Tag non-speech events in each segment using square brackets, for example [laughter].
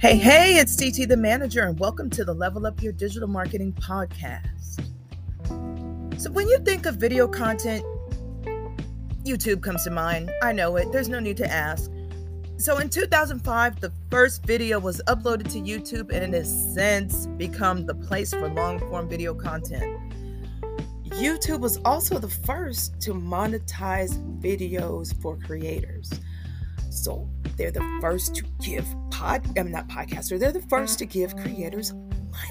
Hey, hey, it's TT the manager, and welcome to the Level Up Your Digital Marketing podcast. So, when you think of video content, YouTube comes to mind. I know it, there's no need to ask. So, in 2005, the first video was uploaded to YouTube, and it has since become the place for long form video content. YouTube was also the first to monetize videos for creators. So they're the first to give pod, I'm not podcaster, they're the first to give creators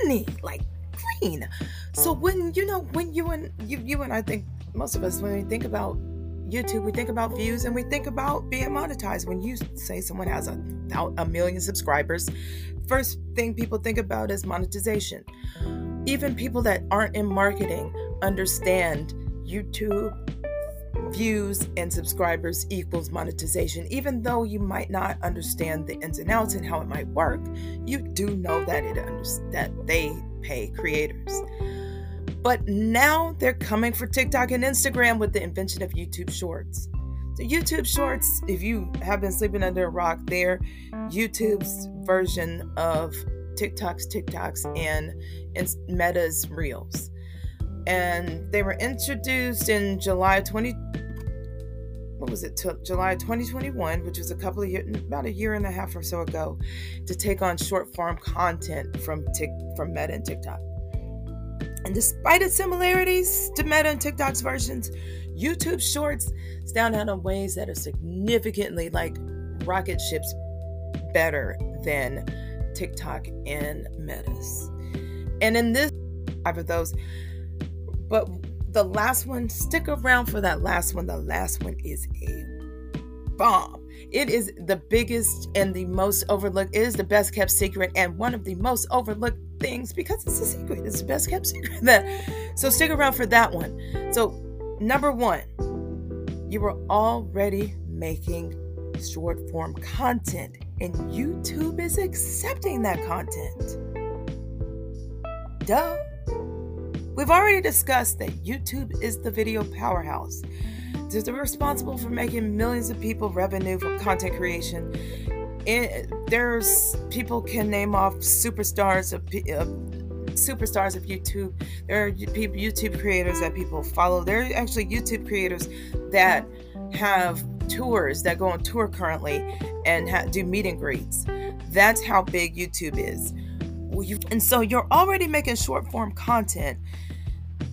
money, like clean. So when you know, when you and you, you and I think most of us when we think about YouTube, we think about views and we think about being monetized. When you say someone has a, a million subscribers, first thing people think about is monetization. Even people that aren't in marketing understand YouTube views and subscribers equals monetization. Even though you might not understand the ins and outs and how it might work, you do know that it that they pay creators. But now they're coming for TikTok and Instagram with the invention of YouTube Shorts. So YouTube Shorts, if you have been sleeping under a rock, they're YouTube's version of TikTok's TikToks and, and Meta's Reels and they were introduced in July 20 what was it July 2021 which was a couple of years about a year and a half or so ago to take on short form content from Tik from Meta and TikTok. And despite its similarities to Meta and TikTok's versions YouTube Shorts stand out in ways that are significantly like rocket ships better than TikTok and Meta's. And in this type of those but the last one, stick around for that last one. The last one is a bomb. It is the biggest and the most overlooked. It is the best kept secret and one of the most overlooked things because it's a secret. It's the best kept secret. [laughs] So stick around for that one. So number one, you were already making short form content, and YouTube is accepting that content. Duh. We've already discussed that YouTube is the video powerhouse. It's responsible for making millions of people revenue from content creation. It, there's people can name off superstars of uh, superstars of YouTube. There are YouTube creators that people follow. There are actually YouTube creators that have tours that go on tour currently and ha- do meet and greets. That's how big YouTube is. And so you're already making short form content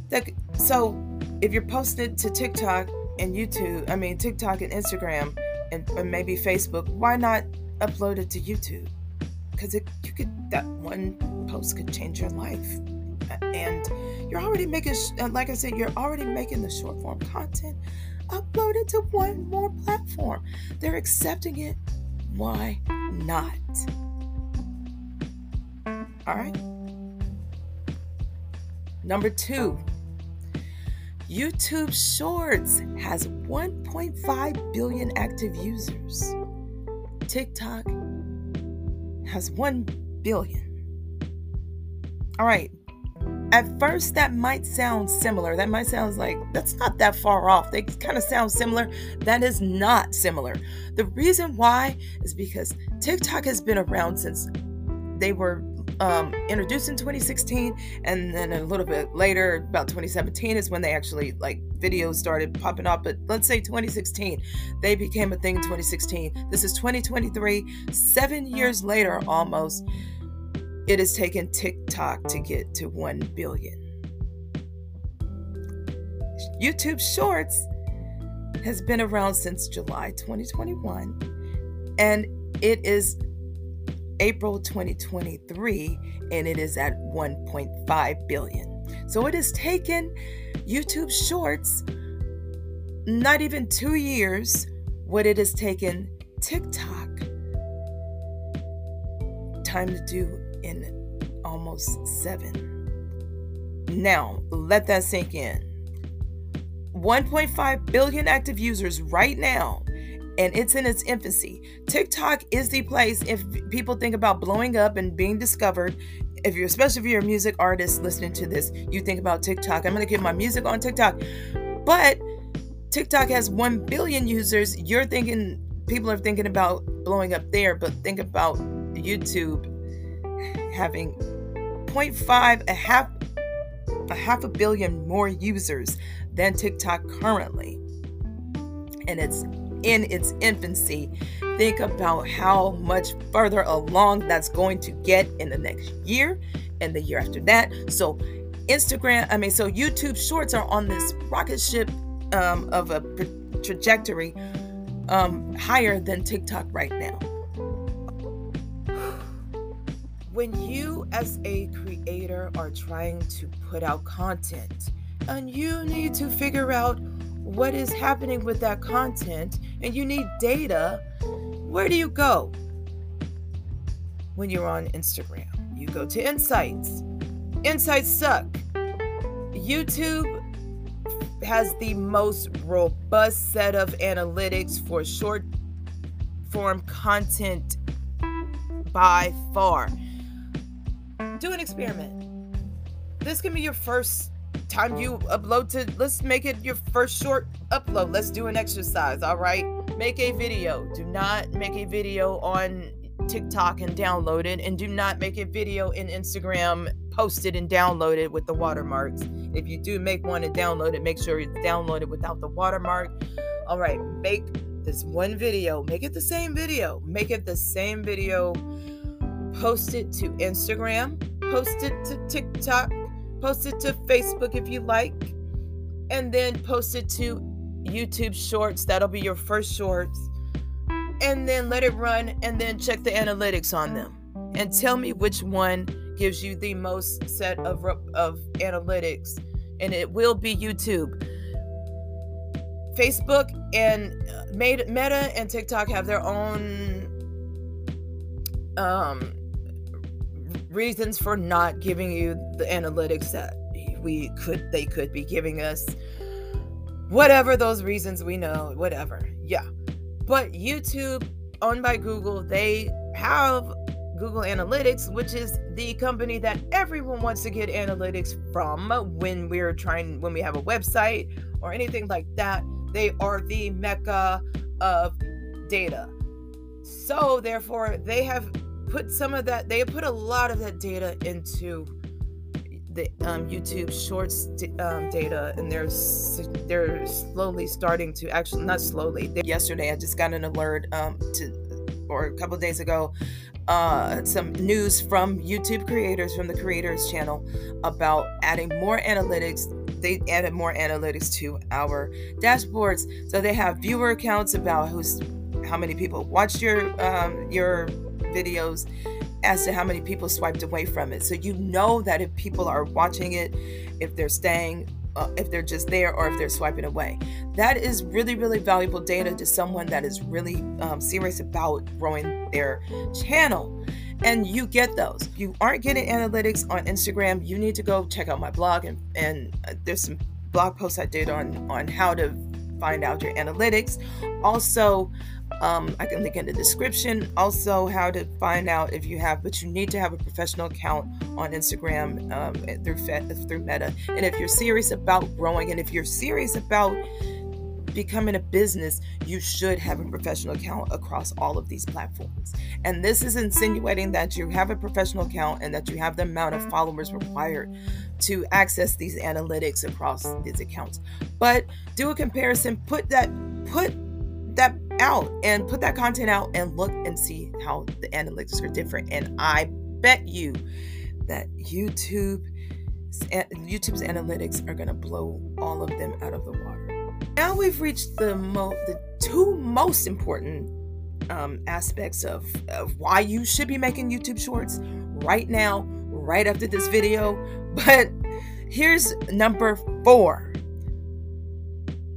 that so if you're posted to TikTok and YouTube, I mean TikTok and Instagram and, and maybe Facebook, why not upload it to YouTube? Because you could that one post could change your life, and you're already making like I said, you're already making the short form content. Upload it to one more platform. They're accepting it. Why not? All right. Number two, YouTube Shorts has 1.5 billion active users. TikTok has 1 billion. All right. At first, that might sound similar. That might sound like that's not that far off. They kind of sound similar. That is not similar. The reason why is because TikTok has been around since they were um, introduced in 2016 and then a little bit later about 2017 is when they actually like videos started popping up. But let's say 2016 they became a thing in 2016 this is 2023 seven years later almost it has taken tiktok to get to 1 billion. Youtube shorts has been around since july 2021 and it is April 2023 and it is at 1.5 billion. So it has taken YouTube Shorts not even 2 years what it has taken TikTok time to do in almost 7. Now, let that sink in. 1.5 billion active users right now and it's in its infancy. TikTok is the place if people think about blowing up and being discovered. If you're, especially if you're a music artist listening to this, you think about TikTok. I'm gonna get my music on TikTok, but TikTok has one billion users. You're thinking people are thinking about blowing up there, but think about YouTube having 0.5 a half a half a billion more users than TikTok currently. And it's in its infancy. Think about how much further along that's going to get in the next year and the year after that. So, Instagram, I mean, so YouTube Shorts are on this rocket ship um, of a trajectory um, higher than TikTok right now. When you, as a creator, are trying to put out content and you need to figure out what is happening with that content and you need data, where do you go? When you're on Instagram, you go to Insights. Insights suck. YouTube has the most robust set of analytics for short form content by far. Do an experiment. This can be your first time you upload to let's make it your first short upload. Let's do an exercise all right? Make a video. Do not make a video on tiktok and download it and do not make a video in instagram post it and download it with the watermarks. If you do make one and download it make sure it's downloaded without the watermark. All right make this one video. Make it the same video. Make it the same video. Post it to instagram. Post it to tiktok Post it to Facebook if you like, and then post it to YouTube Shorts. That'll be your first shorts. And then let it run, and then check the analytics on them. And tell me which one gives you the most set of, of analytics. And it will be YouTube. Facebook and uh, Meta and TikTok have their own um, reasons for not giving you the analytics that we could they could be giving us. Whatever those reasons we know whatever yeah. But youtube owned by google they have google analytics which is the company that everyone wants to get analytics from when we're trying when we have a website or anything like that. They are the mecca of data. So therefore they have put some of that, they put a lot of that data into the um, YouTube Shorts um, data, and they're they're slowly starting to actually not slowly. They, yesterday, I just got an alert um, to, or a couple days ago, uh, some news from YouTube creators from the Creators Channel about adding more analytics. They added more analytics to our dashboards, so they have viewer accounts about who's how many people watched your um, your videos as to how many people swiped away from it. So you know that if people are watching it, if they're staying, uh, if they're just there, or if they're swiping away. That is really, really valuable data to someone that is really um, serious about growing their channel. And you get those. If you aren't getting analytics on Instagram, you need to go check out my blog. And, and uh, there's some blog posts I did on, on how to find out your analytics. Also, um, I can link in the description. Also, how to find out if you have, but you need to have a professional account on Instagram um, through through Meta. And if you're serious about growing, and if you're serious about becoming a business, you should have a professional account across all of these platforms. And this is insinuating that you have a professional account and that you have the amount of followers required to access these analytics across these accounts. But do a comparison, put that put that out and put that content out and look and see how the analytics are different. And I bet you that YouTube YouTube's analytics are going to blow all of them out of the water. Now we've reached the mo- the two most important um, aspects of, of why you should be making YouTube shorts right now, right after this video. [laughs] But here's number four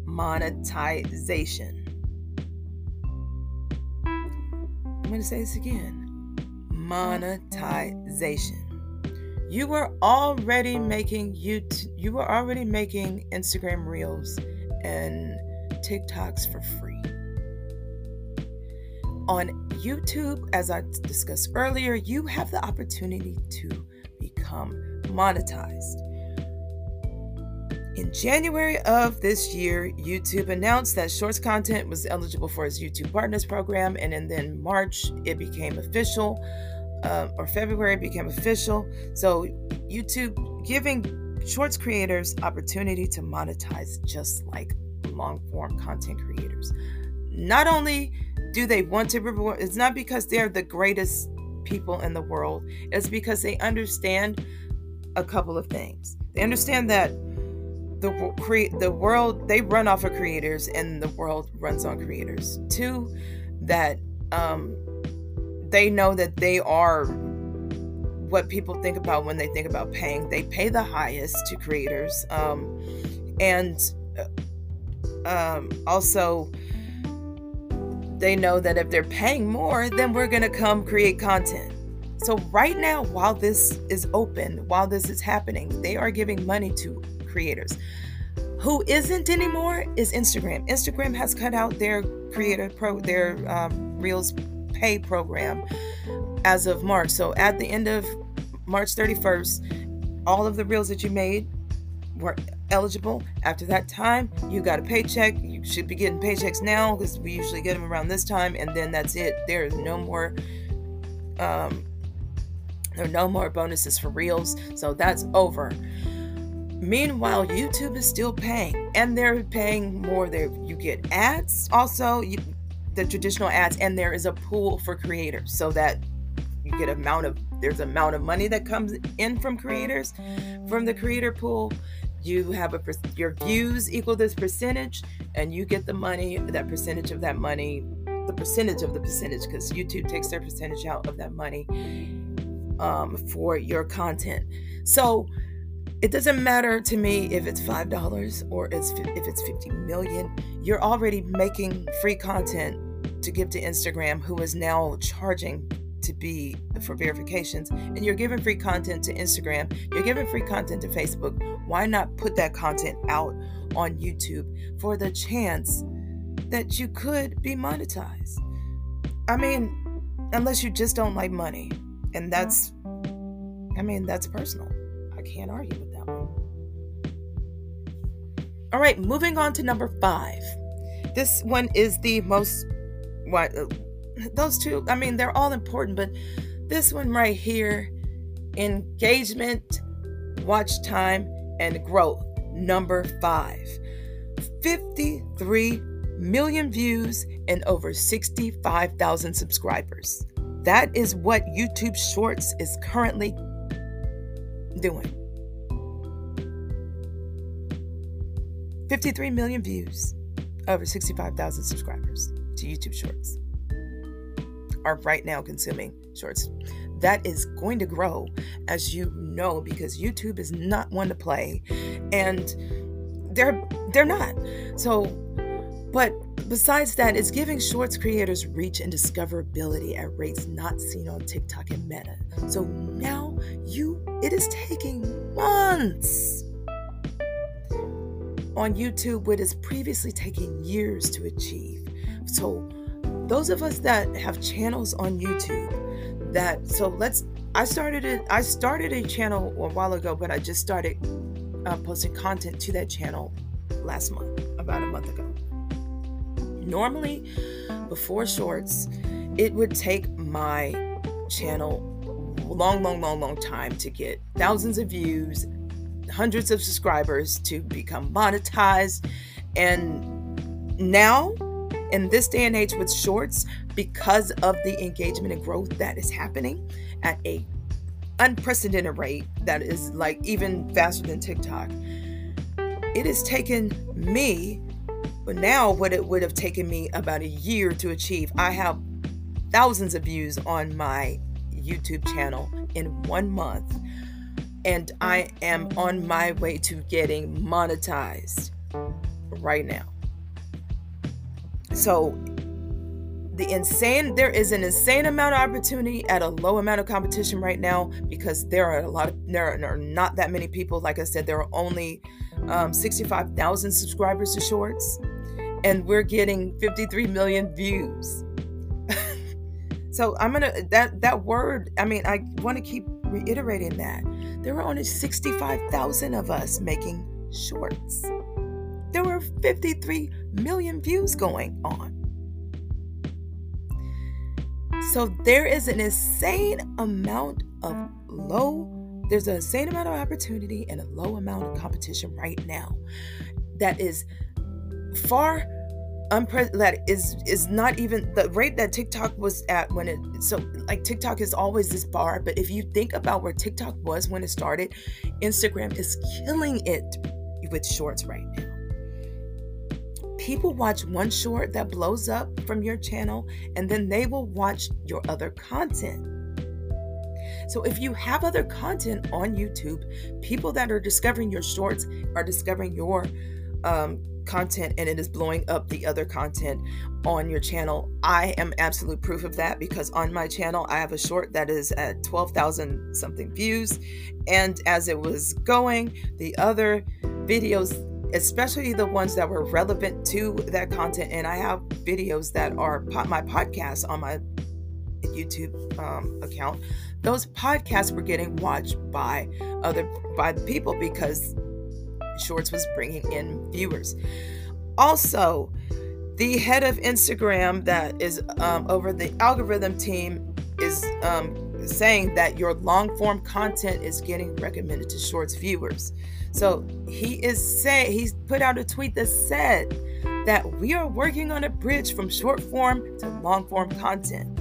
monetization. I'm going to say this again monetization. You were already making you you were already making Instagram reels and TikToks for free. On YouTube, as I discussed earlier, you have the opportunity to become monetized. In January of this year, YouTube announced that Shorts content was eligible for its YouTube Partners program, and, in then March it became official, uh, or February it became official. So YouTube giving Shorts creators opportunity to monetize just like long form content creators. Not only do they want to reward, it's not because they're the greatest people in the world, it's because they understand a couple of things. They understand that the create the world they run off of creators and the world runs on creators two that um they know that they are what people think about when they think about paying. They pay the highest to creators um and uh, um also they know that if they're paying more then we're to come create content. So right now while this is open while this is happening they are giving money to creators. Who isn't anymore is Instagram. Instagram has cut out their creator pro their um, Reels pay program as of March. So at the end of March 31st, all of the Reels that you made were eligible. After that time, you got a paycheck. You should be getting paychecks now because we usually get them around this time, and then that's it. There is no more. Um, there are no more bonuses for Reels, so that's over. Meanwhile, YouTube is still paying, and they're paying more. There, you get ads, also you, the traditional ads, and there is a pool for creators, so that you get amount of there's amount of money that comes in from creators from the creator pool. You have a your views equal this percentage, and you get the money, that percentage of that money, the percentage of the percentage, because YouTube takes their percentage out of that money um, for your content. So it doesn't matter to me if it's five dollars or it's if it's 50 million. You're already making free content to give to instagram who is now charging to be for verifications and you're giving free content to instagram. You're giving free content to facebook. Why not put that content out on youtube for the chance that you could be monetized? I mean unless you just don't like money and that's i mean that's personal can't argue with that one. All right, moving on to number five. This one is the most what uh, those two, I mean, they're all important, but this one right here engagement, watch time, and growth. Number five 53 million views and over 65,000 subscribers. That is what YouTube Shorts is currently doing. 53 million views, over 65,000 subscribers to YouTube Shorts are right now consuming shorts. That is going to grow, as you know, because YouTube is not one to play, and they're they're not. So, but besides that, it's giving shorts creators reach and discoverability at rates not seen on TikTok and Meta. So now you, it is taking months on YouTube what is previously taking years to achieve. So, those of us that have channels on YouTube, that so let's I started it. I started a channel a while ago, but I just started uh, posting content to that channel last month, about a month ago. Normally, before shorts, it would take my channel long, long, long, long time to get thousands of views hundreds of subscribers to become monetized. And now, in this day and age with shorts, because of the engagement and growth that is happening at a unprecedented rate that is like even faster than TikTok, it has taken me, but now what it would have taken me about a year to achieve. I have thousands of views on my YouTube channel in one month and I am on my way to getting monetized right now. So the insane there is an insane amount of opportunity at a low amount of competition right now because there are a lot of there are not that many people. Like i said there are only um, 65000 subscribers to shorts and we're getting 53 million views. [laughs] So i'm gonna that that word i mean i want to keep reiterating that there were only 65,000 of us making shorts. There were 53 million views going on. So there is an insane amount of low, there's an insane amount of opportunity and a low amount of competition right now that is far unpre- that is is not even the rate that TikTok was at when it so like TikTok is always this bar but if you think about where TikTok was when it started Instagram is killing it with shorts right now people watch one short that blows up from your channel and then they will watch your other content. So if you have other content on YouTube, people that are discovering your shorts are discovering your um, content and it is blowing up the other content on your channel. I am absolute proof of that because on my channel I have a short that is at 12,000 something views and as it was going, the other videos especially the ones that were relevant to that content. And I have videos that are my podcast on my YouTube um, account. Those podcasts were getting watched by other by people because Shorts was bringing in viewers. Also, the head of Instagram that is um, over the algorithm team is um, saying that your long form content is getting recommended to Shorts viewers. So he is saying, he's put out a tweet that said that we are working on a bridge from short form to long form content.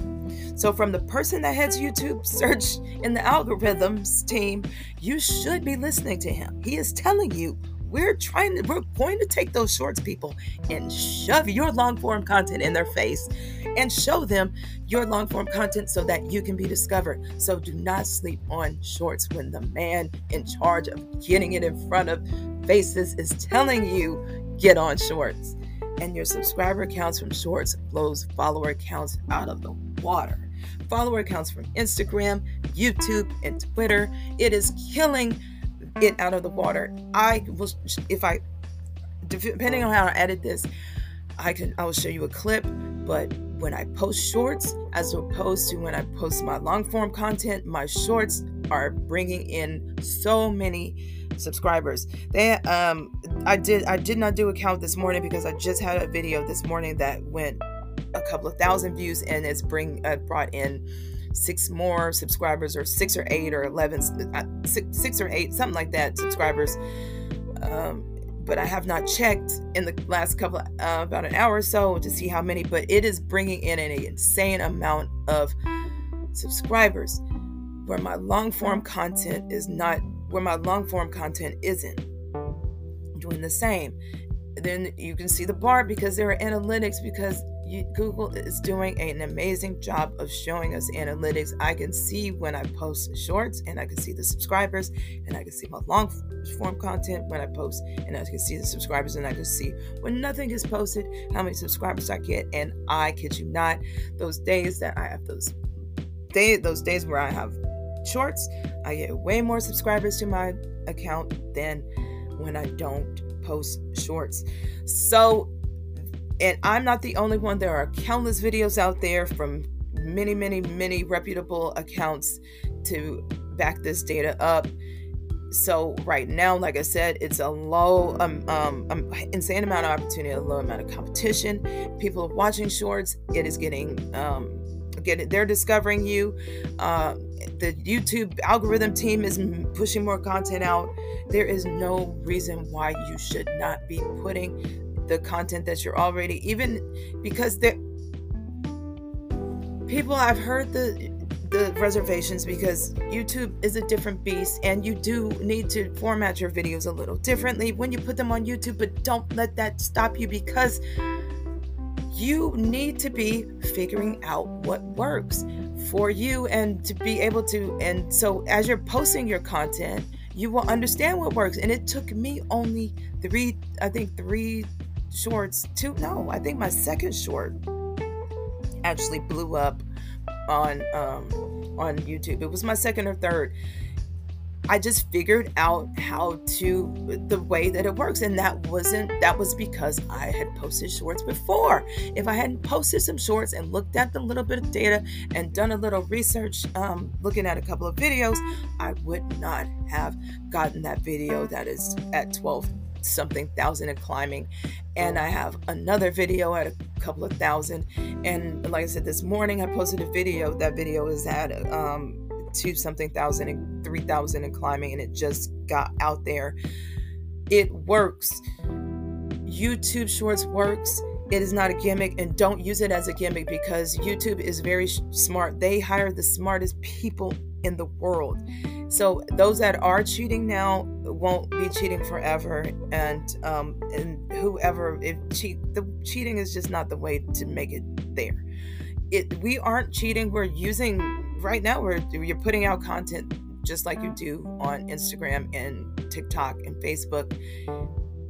So, from the person that heads YouTube search in the algorithms team, you should be listening to him. He is telling you we're trying to, we're going to take those shorts, people, and shove your long form content in their face and show them your long form content so that you can be discovered. So do not sleep on shorts when the man in charge of getting it in front of faces is telling you get on shorts. And your subscriber counts from shorts blows follower counts out of the water. Follower accounts from Instagram, YouTube, and Twitter. It is killing it out of the water. I will, if I, depending on how I edit this, I can, I will show you a clip, but when I post shorts, as opposed to when I post my long form content, my shorts are bringing in so many subscribers. They, um, I did, I did not do a count this morning because I just had a video this morning that went a couple of thousand views and it's bring, uh, brought in six more subscribers or six or eight or 11 uh, six, six or eight something like that subscribers. Um, but i have not checked in the last couple of, uh, about an hour or so to see how many but it is bringing in an insane amount of subscribers where my long form content is not where my long form content isn't doing the same. Then you can see the bar because there are analytics because Google is doing an amazing job of showing us analytics. I can see when I post shorts and I can see the subscribers and I can see my long form content when I post and I can see the subscribers and I can see when nothing is posted how many subscribers I get and I kid you not those days that I have those day those days where I have shorts I get way more subscribers to my account than when I don't post shorts. So and I'm not the only one. There are countless videos out there from many, many, many reputable accounts to back this data up. So right now, like I said, it's a low, um, um, um, insane amount of opportunity, a low amount of competition. People are watching shorts. It is getting, um, getting, they're discovering you. Uh, the YouTube algorithm team is pushing more content out. There is no reason why you should not be putting the content that you're already even because there people I've heard the the reservations because YouTube is a different beast and you do need to format your videos a little differently when you put them on YouTube but don't let that stop you because you need to be figuring out what works for you and to be able to and so as you're posting your content you will understand what works. And it took me only 3 I think 3 shorts too. No, I think my second short actually blew up on um, on YouTube. It was my second or third. I just figured out how to the way that it works. And that wasn't that was because I had posted shorts before. If I hadn't posted some shorts and looked at the little bit of data and done a little research, um, looking at a couple of videos, I would not have gotten that video that is at 12 something thousand and climbing. And I have another video at a couple of thousand. And like I said, this morning I posted a video. That video is at um two something thousand and three thousand and climbing, and it just got out there. It works. YouTube Shorts works. It is not a gimmick, and don't use it as a gimmick because YouTube is very smart. They hire the smartest people in the world. So those that are cheating now won't be cheating forever, and um, and whoever if cheat the cheating is just not the way to make it there. It we aren't cheating. We're using right now we're you're putting out content just like you do on Instagram and TikTok and Facebook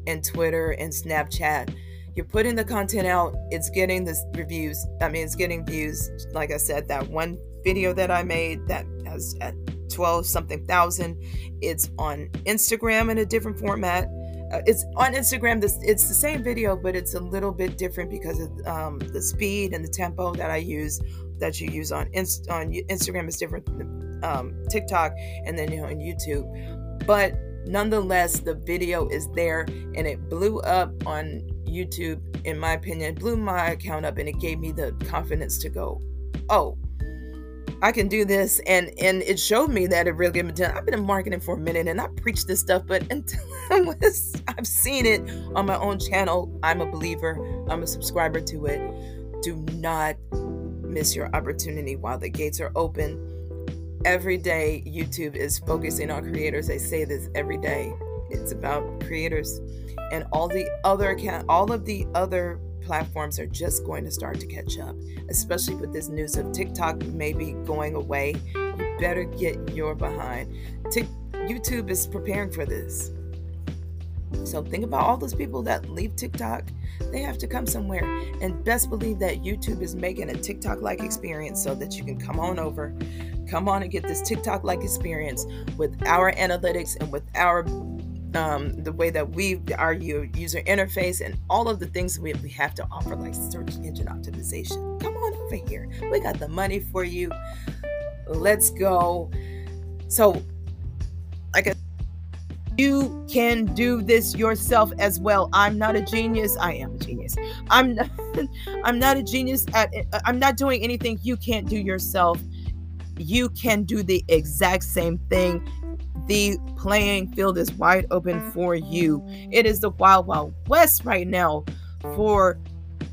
and Twitter and Snapchat. You're putting the content out, it's getting the reviews. I mean, it's getting views. Like I said, that one video that I made that has at 12 something thousand, it's on Instagram in a different format. Uh, it's on Instagram. This it's the same video, but it's a little bit different because of um, the speed and the tempo that I use that you use on Inst- on Instagram is different than um, TikTok and then you know, on YouTube. But nonetheless, the video is there and it blew up on YouTube. In my opinion, blew my account up and it gave me the confidence to go, oh. I can do this, and and it showed me that it really gave me. Time. I've been in marketing for a minute, and I preach this stuff, but [laughs] until I've seen it on my own channel, I'm a believer. I'm a subscriber to it. Do not miss your opportunity while the gates are open. Every day, YouTube is focusing on creators. They say this every day. It's about creators, and all the other account, all of the other platforms are just going to start to catch up. Especially with this news of TikTok maybe going away, you better get your behind. Tik- YouTube is preparing for this. So think about all those people that leave TikTok. They have to come somewhere. And best believe that YouTube is making a TikTok like experience so that you can come on over, come on and get this TikTok like experience with our analytics and with our um, the way that we our user interface and all of the things we, we have to offer like search engine optimization come on over here we got the money for you let's go so like you can do this yourself as well. I'm not a genius. I am a genius. I'm not, [laughs] I'm not a genius at I'm not doing anything you can't do yourself. You can do the exact same thing. The playing field is wide open for you. It is the wild wild west right now for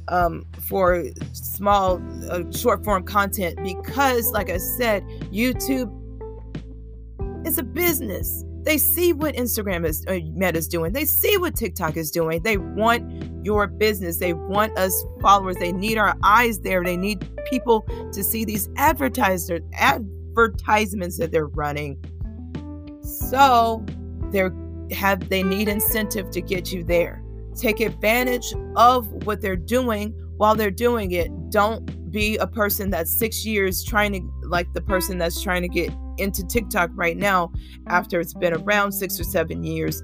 um for small uh, short form content because like I said, YouTube is a business they see what Instagram is uh, Meta is doing. They see what TikTok is doing. They want your business. They want us followers. They need our eyes there. They need people to see these advertiser advertisements that they're running. So they have they need incentive to get you there. Take advantage of what they're doing while they're doing it. Don't be a person that's six years trying to like the person that's trying to get into TikTok right now after it's been around six or seven years.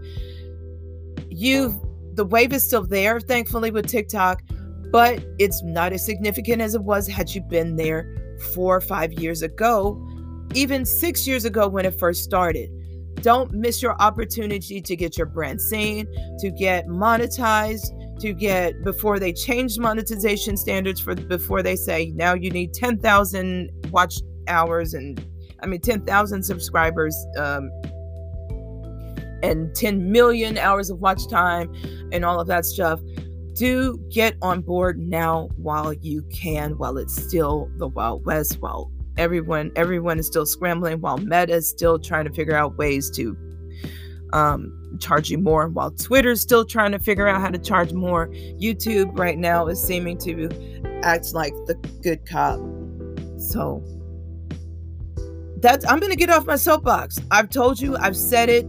You've the wave is still there, thankfully, with TikTok, but it's not as significant as it was had you been there four or five years ago, even six years ago when it first started. Don't miss your opportunity to get your brand seen, to get monetized, to get before they change monetization standards for before they say now you need 10,000 watch hours and I mean, 10,000 subscribers um, and 10 million hours of watch time and all of that stuff. Do get on board now while you can, while it's still the Wild West, while everyone everyone is still scrambling, while Meta is still trying to figure out ways to um, charge you more, while Twitter's still trying to figure out how to charge more. YouTube right now is seeming to act like the good cop. So that's I'm gonna get off my soapbox. I've told you, I've said it.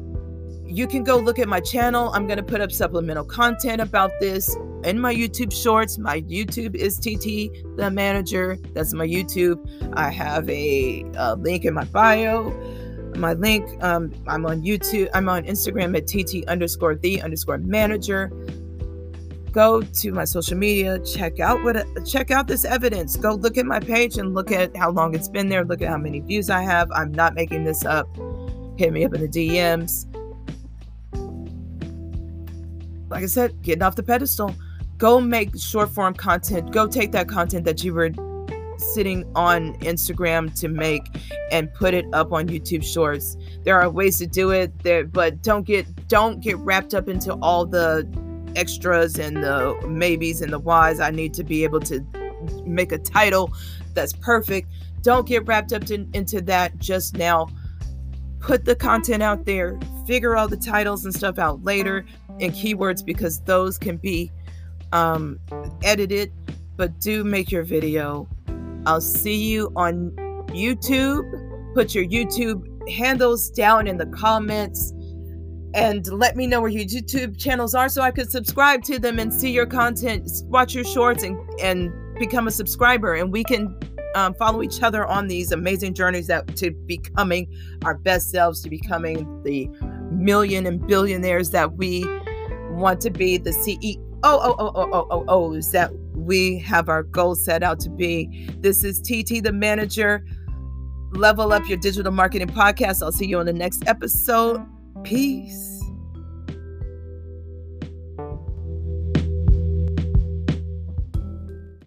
You can go look at my channel. I'm gonna put up supplemental content about this in my YouTube shorts. My YouTube is TT the manager. That's my YouTube. I have a, a link in my bio. my link. Um, I'm on YouTube. I'm on Instagram at tt underscore the underscore manager. Go to my social media. Check out what check out this evidence. Go look at my page and look at how long it's been there. Look at how many views I have. I'm not making this up. Hit me up in the DMs. Like I said, getting off the pedestal. Go make short form content. Go take that content that you were sitting on Instagram to make and put it up on YouTube Shorts. There are ways to do it there, but don't get don't get wrapped up into all the extras and the maybes and the whys. I need to be able to make a title that's perfect. Don't get wrapped up in, into that just now. Put the content out there, figure all the titles and stuff out later and keywords because those can be um, it, But do make your video I'll see you on YouTube. Put your YouTube handles down in the comments and let me know where your YouTube channels are so I could subscribe to them and see your content, watch your shorts, and, and become a subscriber. And we can um, follow each other on these amazing journeys that to becoming our best selves, to becoming the million and billionaires that we want to be, the CEO Oh, oh, oh, oh, oh, oh, oh, is that we have our goals set out to be. This is TT, the manager. Level up your digital marketing podcast. I'll see you on the next episode. Peace.